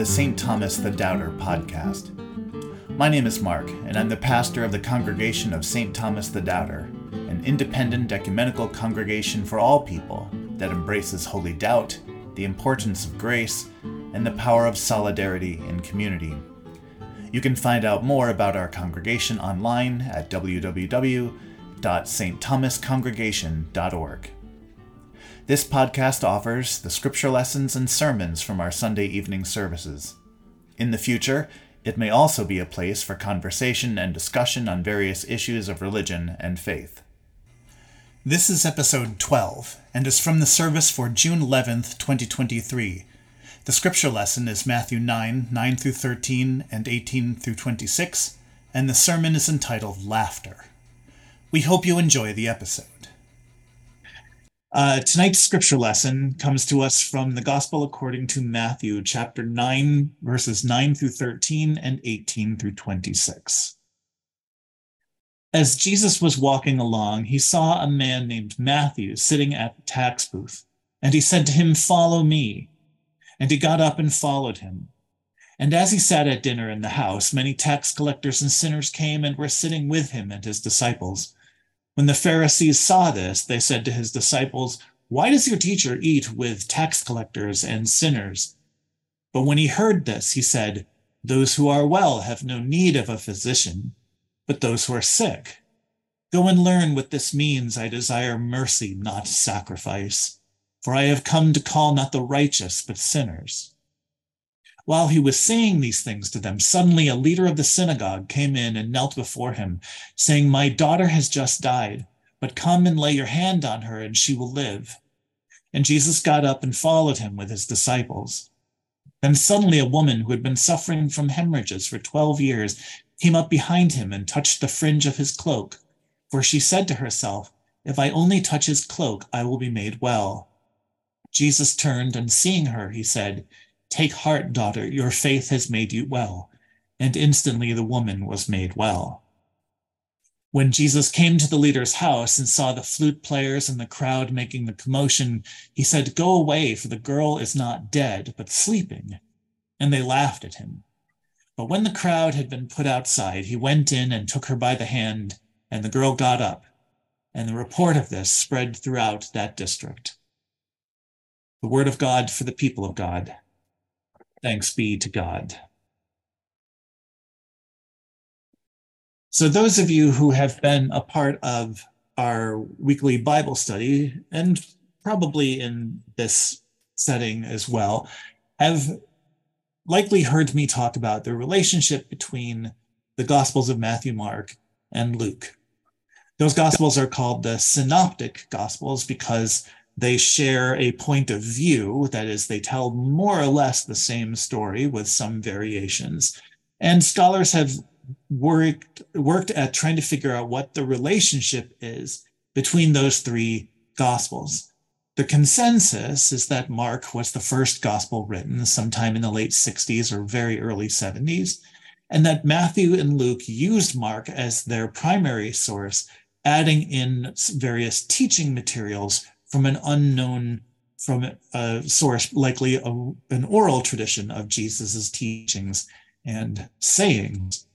the St. Thomas the Doubter podcast. My name is Mark, and I'm the pastor of the congregation of St. Thomas the Doubter, an independent ecumenical congregation for all people that embraces holy doubt, the importance of grace, and the power of solidarity in community. You can find out more about our congregation online at www.stthomascongregation.org. This podcast offers the scripture lessons and sermons from our Sunday evening services. In the future, it may also be a place for conversation and discussion on various issues of religion and faith. This is episode 12 and is from the service for June 11th, 2023. The scripture lesson is Matthew 9, 9 through 13 and 18 through 26, and the sermon is entitled Laughter. We hope you enjoy the episode. Uh, tonight's scripture lesson comes to us from the Gospel according to Matthew, chapter 9, verses 9 through 13 and 18 through 26. As Jesus was walking along, he saw a man named Matthew sitting at the tax booth, and he said to him, Follow me. And he got up and followed him. And as he sat at dinner in the house, many tax collectors and sinners came and were sitting with him and his disciples. When the Pharisees saw this, they said to his disciples, Why does your teacher eat with tax collectors and sinners? But when he heard this, he said, Those who are well have no need of a physician, but those who are sick. Go and learn what this means. I desire mercy, not sacrifice. For I have come to call not the righteous, but sinners. While he was saying these things to them, suddenly a leader of the synagogue came in and knelt before him, saying, My daughter has just died, but come and lay your hand on her, and she will live. And Jesus got up and followed him with his disciples. Then suddenly a woman who had been suffering from hemorrhages for 12 years came up behind him and touched the fringe of his cloak. For she said to herself, If I only touch his cloak, I will be made well. Jesus turned and seeing her, he said, Take heart, daughter, your faith has made you well. And instantly the woman was made well. When Jesus came to the leader's house and saw the flute players and the crowd making the commotion, he said, Go away, for the girl is not dead, but sleeping. And they laughed at him. But when the crowd had been put outside, he went in and took her by the hand, and the girl got up. And the report of this spread throughout that district. The word of God for the people of God. Thanks be to God. So, those of you who have been a part of our weekly Bible study, and probably in this setting as well, have likely heard me talk about the relationship between the Gospels of Matthew, Mark, and Luke. Those Gospels are called the Synoptic Gospels because they share a point of view, that is, they tell more or less the same story with some variations. And scholars have worked, worked at trying to figure out what the relationship is between those three gospels. The consensus is that Mark was the first gospel written sometime in the late 60s or very early 70s, and that Matthew and Luke used Mark as their primary source, adding in various teaching materials from an unknown from a source, likely a, an oral tradition of Jesus's teachings and sayings.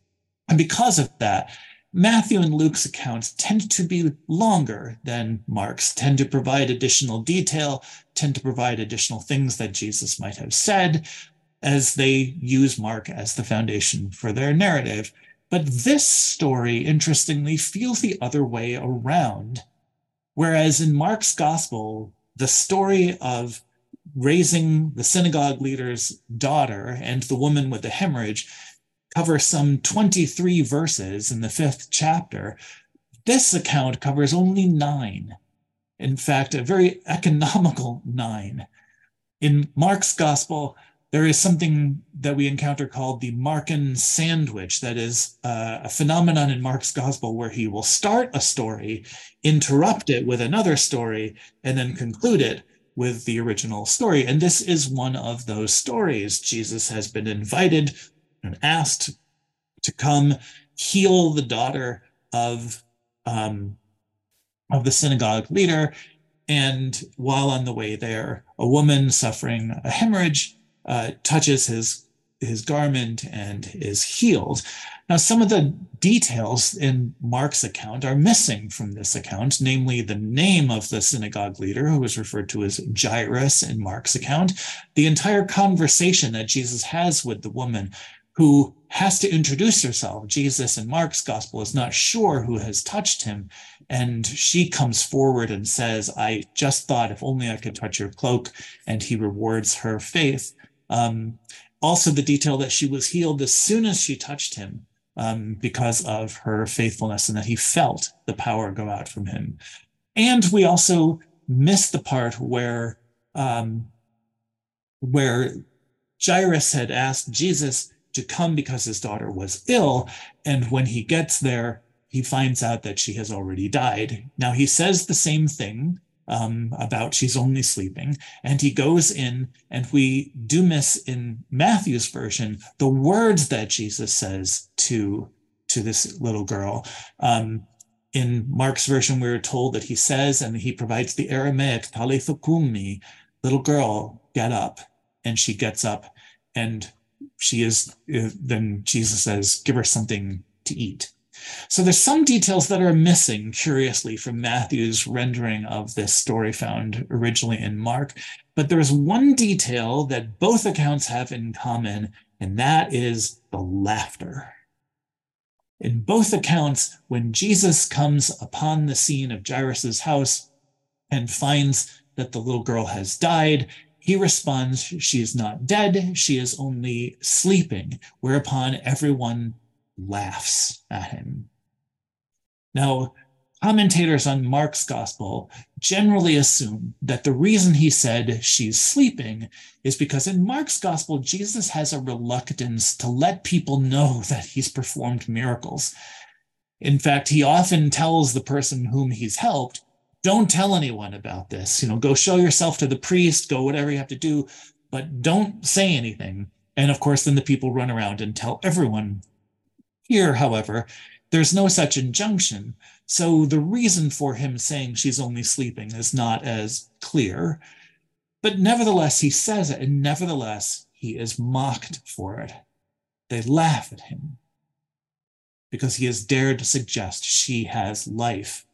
And because of that, Matthew and Luke's accounts tend to be longer than Mark's, tend to provide additional detail, tend to provide additional things that Jesus might have said, as they use Mark as the foundation for their narrative. But this story, interestingly, feels the other way around Whereas in Mark's gospel, the story of raising the synagogue leader's daughter and the woman with the hemorrhage cover some 23 verses in the fifth chapter. This account covers only nine. In fact, a very economical nine. In Mark's gospel, there is something that we encounter called the Markan sandwich. That is uh, a phenomenon in Mark's gospel where he will start a story, interrupt it with another story, and then conclude it with the original story. And this is one of those stories. Jesus has been invited and asked to come heal the daughter of um, of the synagogue leader. And while on the way there, a woman suffering a hemorrhage uh, touches his his garment and is healed. Now, some of the details in Mark's account are missing from this account, namely the name of the synagogue leader, who is referred to as Jairus in Mark's account, the entire conversation that Jesus has with the woman who has to introduce herself. Jesus in Mark's gospel is not sure who has touched him. And she comes forward and says, I just thought if only I could touch your cloak. And he rewards her faith. Um, also, the detail that she was healed as soon as she touched him um, because of her faithfulness and that he felt the power go out from him. And we also miss the part where um, where Jairus had asked Jesus to come because his daughter was ill, and when he gets there, he finds out that she has already died. Now he says the same thing um, about she's only sleeping. And he goes in, and we do miss in Matthew's version the words that Jesus says to, to this little girl. Um, in Mark's version, we are told that he says, and he provides the Aramaic, talitha kumi, little girl, get up. And she gets up, and she is, uh, then Jesus says, give her something to eat. So there's some details that are missing, curiously, from Matthew's rendering of this story found originally in Mark. But there's one detail that both accounts have in common, and that is the laughter. In both accounts, when Jesus comes upon the scene of Jairus' house and finds that the little girl has died, he responds, She is not dead, she is only sleeping, whereupon everyone laughs at him. Now, commentators on Mark's gospel generally assume that the reason he said she's sleeping is because in Mark's gospel, Jesus has a reluctance to let people know that he's performed miracles. In fact, he often tells the person whom he's helped, don't tell anyone about this. You know, go show yourself to the priest, go whatever you have to do, but don't say anything. And of course, then the people run around and tell everyone here, however, there's no such injunction. So the reason for him saying she's only sleeping is not as clear. But nevertheless, he says it, and nevertheless, he is mocked for it. They laugh at him because he has dared to suggest she has life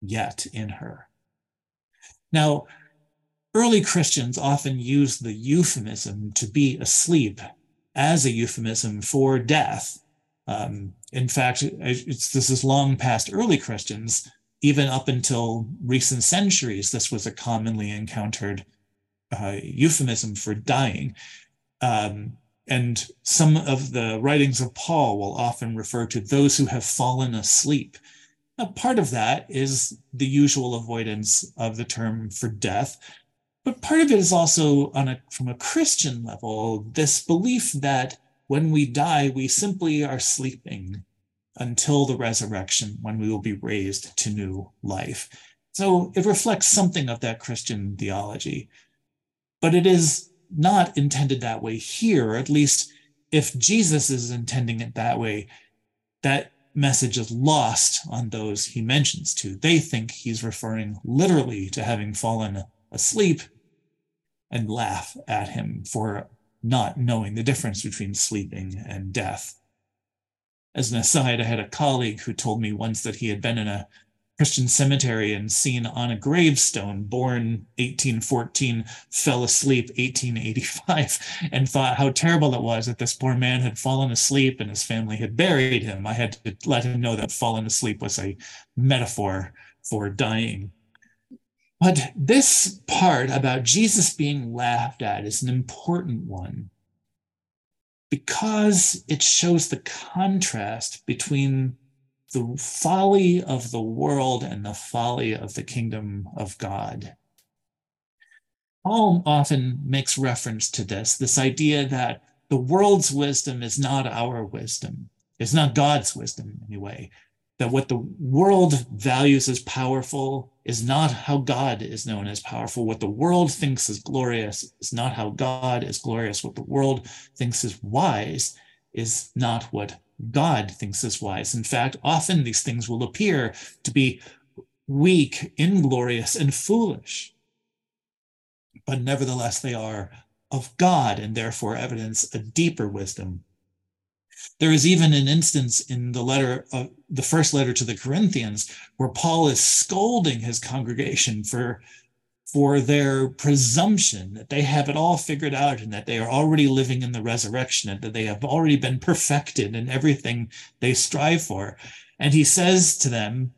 yet in her. Now, early Christians often used the euphemism to be asleep as a euphemism for death um, in fact, this is long past early Christians. Even up until recent centuries, this was a commonly encountered uh, euphemism for dying. Um, and some of the writings of Paul will often refer to those who have fallen asleep. Now, part of that is the usual avoidance of the term for death, but part of it is also on a from a Christian level, this belief that when we die, we simply are sleeping until the resurrection when we will be raised to new life. So it reflects something of that Christian theology. But it is not intended that way here, at least if Jesus is intending it that way, that message is lost on those he mentions to. They think he's referring literally to having fallen asleep and laugh at him for not knowing the difference between sleeping and death. As an aside, I had a colleague who told me once that he had been in a Christian cemetery and seen on a gravestone, born 1814, fell asleep 1885, and thought how terrible it was that this poor man had fallen asleep and his family had buried him. I had to let him know that falling asleep was a metaphor for dying. But this part about Jesus being laughed at is an important one because it shows the contrast between the folly of the world and the folly of the kingdom of God. Paul often makes reference to this this idea that the world's wisdom is not our wisdom, it's not God's wisdom anyway that what the world values as powerful is not how God is known as powerful. What the world thinks is glorious is not how God is glorious. What the world thinks is wise is not what God thinks is wise. In fact, often these things will appear to be weak, inglorious, and foolish. But nevertheless, they are of God and therefore evidence a deeper wisdom. There is even an instance in the letter of the first letter to the Corinthians where Paul is scolding his congregation for for their presumption that they have it all figured out and that they are already living in the resurrection and that they have already been perfected in everything they strive for. And he says to them,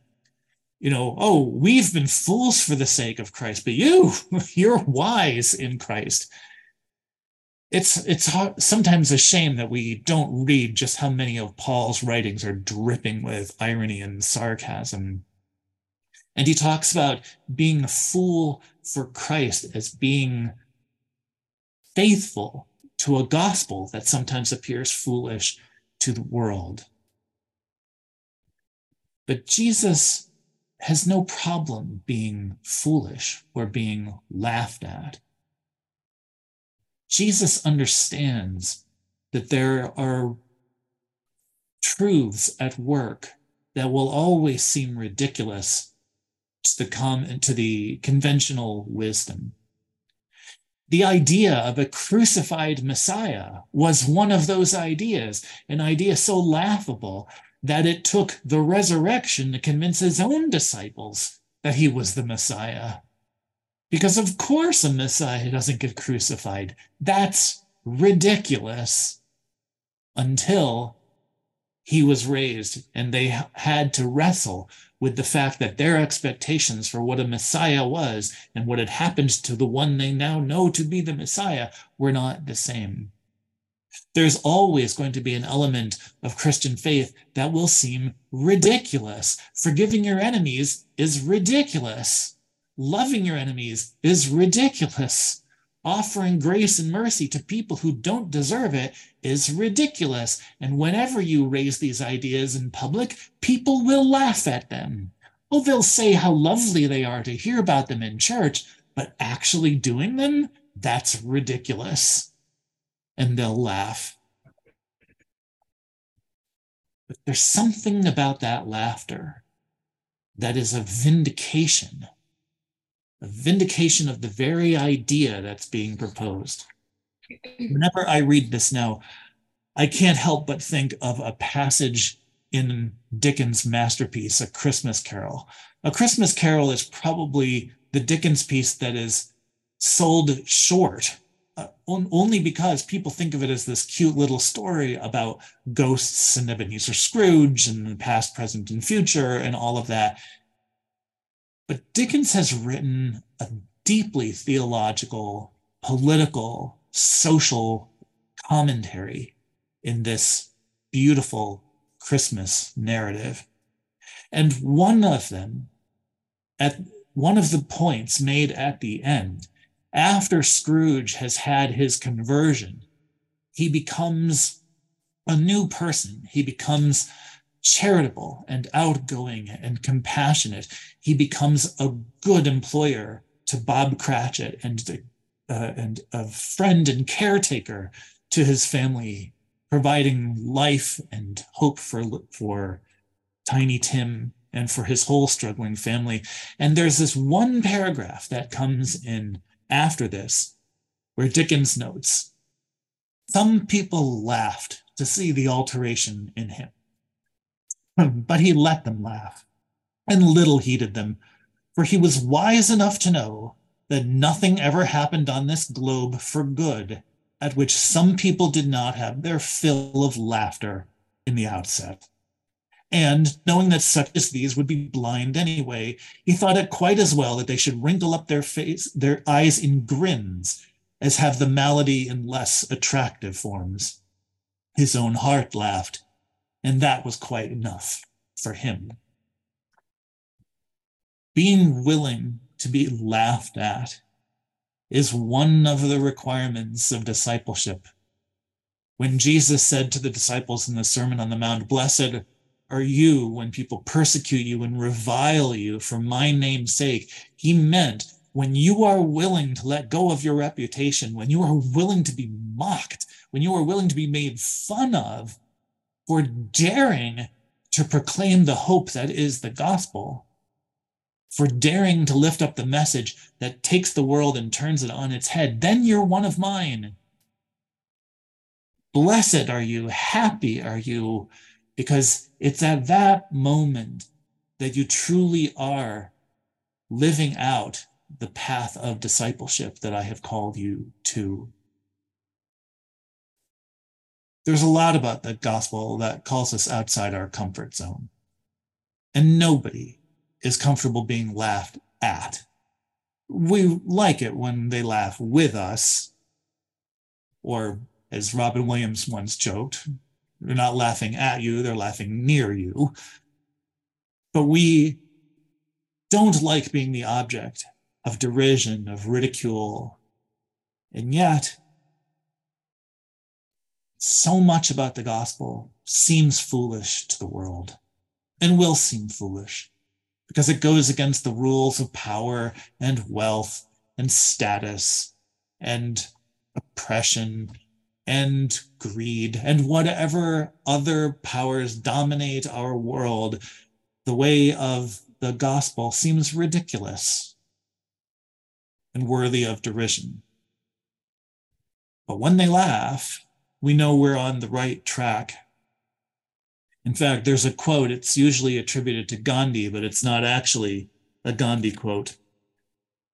you know, oh, we've been fools for the sake of Christ, but you, you're wise in Christ. It's it's sometimes a shame that we don't read just how many of Paul's writings are dripping with irony and sarcasm. And he talks about being a fool for Christ as being faithful to a gospel that sometimes appears foolish to the world. But Jesus has no problem being foolish or being laughed at. Jesus understands that there are truths at work that will always seem ridiculous to the to the conventional wisdom. The idea of a crucified Messiah was one of those ideas, an idea so laughable that it took the resurrection to convince his own disciples that he was the Messiah. Because of course a Messiah doesn't get crucified. That's ridiculous until he was raised and they had to wrestle with the fact that their expectations for what a Messiah was and what had happened to the one they now know to be the Messiah were not the same. There's always going to be an element of Christian faith that will seem ridiculous. Forgiving your enemies is ridiculous. Loving your enemies is ridiculous. Offering grace and mercy to people who don't deserve it is ridiculous. And whenever you raise these ideas in public, people will laugh at them. Oh, they'll say how lovely they are to hear about them in church, but actually doing them, that's ridiculous and they'll laugh. But there's something about that laughter that is a vindication, a vindication of the very idea that's being proposed. Whenever I read this now, I can't help but think of a passage in Dickens' masterpiece, A Christmas Carol. A Christmas Carol is probably the Dickens piece that is sold short uh, on, only because people think of it as this cute little story about ghosts and Ebenezer Scrooge and past, present, and future and all of that. But Dickens has written a deeply theological, political, social commentary in this beautiful Christmas narrative. And one of them, at one of the points made at the end, after Scrooge has had his conversion, he becomes a new person. He becomes charitable and outgoing and compassionate. He becomes a good employer to Bob Cratchit and, uh, and a friend and caretaker to his family, providing life and hope for, for Tiny Tim and for his whole struggling family. And there's this one paragraph that comes in after this, where Dickens notes some people laughed to see the alteration in him, but he let them laugh and little heeded them, for he was wise enough to know that nothing ever happened on this globe for good at which some people did not have their fill of laughter in the outset. And knowing that such as these would be blind anyway, he thought it quite as well that they should wrinkle up their face, their eyes in grins, as have the malady in less attractive forms. His own heart laughed, and that was quite enough for him. Being willing to be laughed at is one of the requirements of discipleship. When Jesus said to the disciples in the Sermon on the Mount, Blessed are you when people persecute you and revile you for my name's sake. He meant when you are willing to let go of your reputation, when you are willing to be mocked, when you are willing to be made fun of for daring to proclaim the hope that is the gospel, for daring to lift up the message that takes the world and turns it on its head, then you're one of mine. Blessed are you, happy are you, because it's at that moment that you truly are living out the path of discipleship that I have called you to. There's a lot about the gospel that calls us outside our comfort zone. And nobody is comfortable being laughed at. We like it when they laugh with us, or as Robin Williams once joked, they're not laughing at you, they're laughing near you. But we don't like being the object of derision, of ridicule. And yet, so much about the gospel seems foolish to the world and will seem foolish because it goes against the rules of power and wealth and status and oppression and greed and whatever other powers dominate our world. The way of the gospel seems ridiculous and worthy of derision. But when they laugh, we know we're on the right track. In fact, there's a quote, it's usually attributed to Gandhi, but it's not actually a Gandhi quote.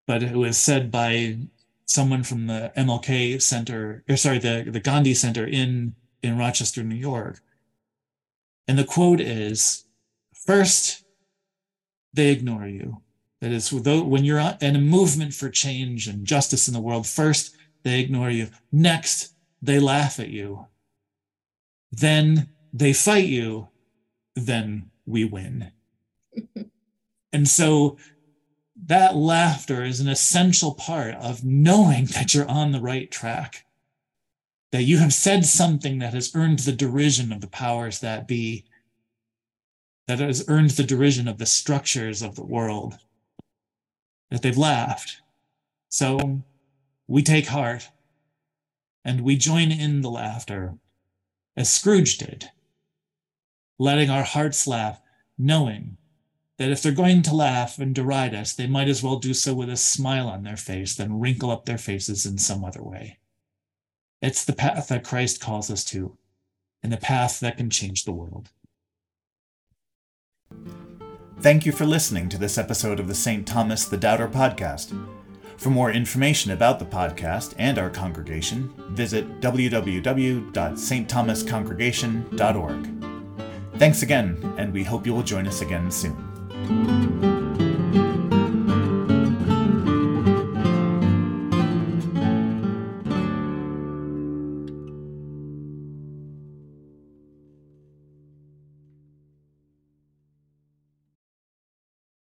But it was said by someone from the MLK Center, or sorry, the, the Gandhi Center in, in Rochester, New York. And the quote is First, they ignore you. That is, when you're in a movement for change and justice in the world, first, they ignore you. Next, they laugh at you. Then they fight you. Then we win. and so that laughter is an essential part of knowing that you're on the right track, that you have said something that has earned the derision of the powers that be, that has earned the derision of the structures of the world, that they've laughed. So we take heart and we join in the laughter as Scrooge did, letting our hearts laugh, knowing that if they're going to laugh and deride us, they might as well do so with a smile on their face than wrinkle up their faces in some other way. It's the path that Christ calls us to, and the path that can change the world. Thank you for listening to this episode of the St. Thomas the Doubter podcast. For more information about the podcast and our congregation, visit www.stthomascongregation.org. Thanks again, and we hope you will join us again soon.